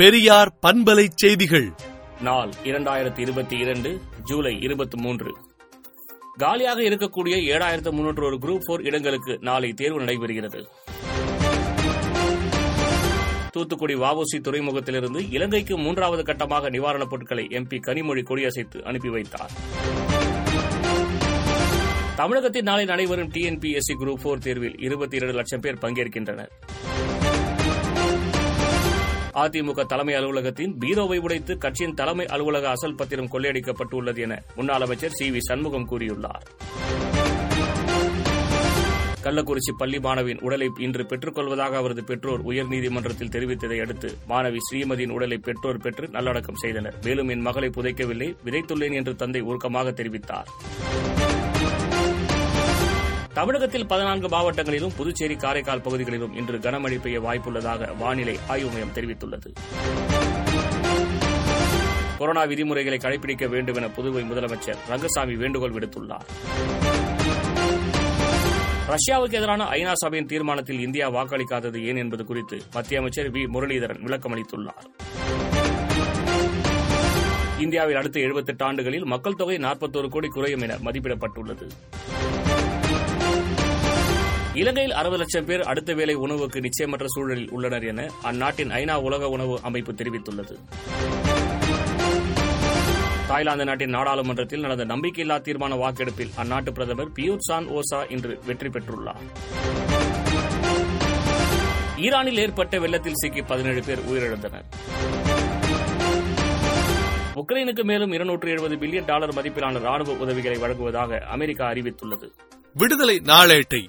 பெரியார் பண்பலை செய்திகள். நாள் இரண்டாயிரத்தி இருபத்தி இரண்டு ஜூலை இருபத்தி மூன்று. காலியாக இருக்கக்கூடிய ஏழாயிரத்து முன்னூற்று ஒரு குரூப் போர் இடங்களுக்கு நாளை தேர்வு நடைபெறுகிறது. தூத்துக்குடி வாவோசி துறைமுகத்திலிருந்து இலங்கைக்கு மூன்றாவது கட்டமாக நிவாரணப் பொருட்களை எம்பி கனிமொழி கொடியசைத்து அனுப்பி வைத்தார். தமிழகத்தில் நாளை நடைபெறும் டிஎன்பிஎஸ்சி குரூப் போர் தேர்வில் இருபத்தி இரண்டு லட்சம் பேர் பங்கேற்கின்றனர். அதிமுக தலைமை அலுவலகத்தின் பீரோவை உடைத்து கட்சியின் தலைமை அலுவலக அசல் பத்திரம் கொள்ளையடிக்கப்பட்டுள்ளது என முன்னாள் அமைச்சர் சி வி சண்முகம் கூறியுள்ளார். கள்ளக்குறிச்சி பள்ளி மாணவியின் உடலை இன்று பெற்றுக் கொள்வதாக அவரது பெற்றோர் உயர்நீதிமன்றத்தில் தெரிவித்ததை அடுத்து மாணவி ஸ்ரீமதியின் உடலை பெற்றோர் பெற்று நல்லடக்கம் செய்தனர். மேலும் என் மகளை புதைக்கவில்லை விதைத்துள்ளேன் என்று தந்தை உருக்கமாக தெரிவித்தார். தமிழகத்தில் பதினான்கு மாவட்டங்களிலும் புதுச்சேரி காரைக்கால் பகுதிகளிலும் இன்று கனமழை பெய்ய வாய்ப்புள்ளதாக வானிலை ஆய்வு மையம் தெரிவித்துள்ளது. கொரோனா விதிமுறைகளை கடைபிடிக்க வேண்டும் என புதுவை முதலமைச்சர் ரங்கசாமி வேண்டுகோள் விடுத்துள்ளார். ரஷ்யாவுக்கு எதிரான ஐநா சபையின் தீர்மானத்தில் இந்தியா வாக்களிக்காதது ஏன் என்பது குறித்து மத்திய அமைச்சர் வி. முரளிதரன் விளக்கமளித்துள்ளார். இந்தியாவில் அடுத்த 78 ஆண்டுகளில் மக்கள் தொகை 41 கோடி குறையும் என மதிப்பிடப்பட்டுள்ளது. இலங்கையில் அறுபது லட்சம் பேர் அடுத்த வேளை உணவுக்கு நிச்சயமற்ற சூழலில் உள்ளனர் என அந்நாட்டின் ஐநா உலக உணவு அமைப்பு தெரிவித்துள்ளது. தாய்லாந்து நாட்டின் நாடாளுமன்றத்தில் நடந்த நம்பிக்கையில்லா தீர்மான வாக்கெடுப்பில் அந்நாட்டு பிரதமர் பியூத் சான் ஓசா இன்று வெற்றி பெற்றுள்ளார். ஈரானில் ஏற்பட்ட வெள்ளத்தில் சிக்கி பதினேழு பேர் உயிரிழந்தனர். உக்ரைனுக்கு மேலும் இருநூற்று எழுபது பில்லியன் டாலர் மதிப்பிலான ராணுவ உதவிகளை வழங்குவதாக அமெரிக்கா அறிவித்துள்ளது. விடுதலை நாளேட்டை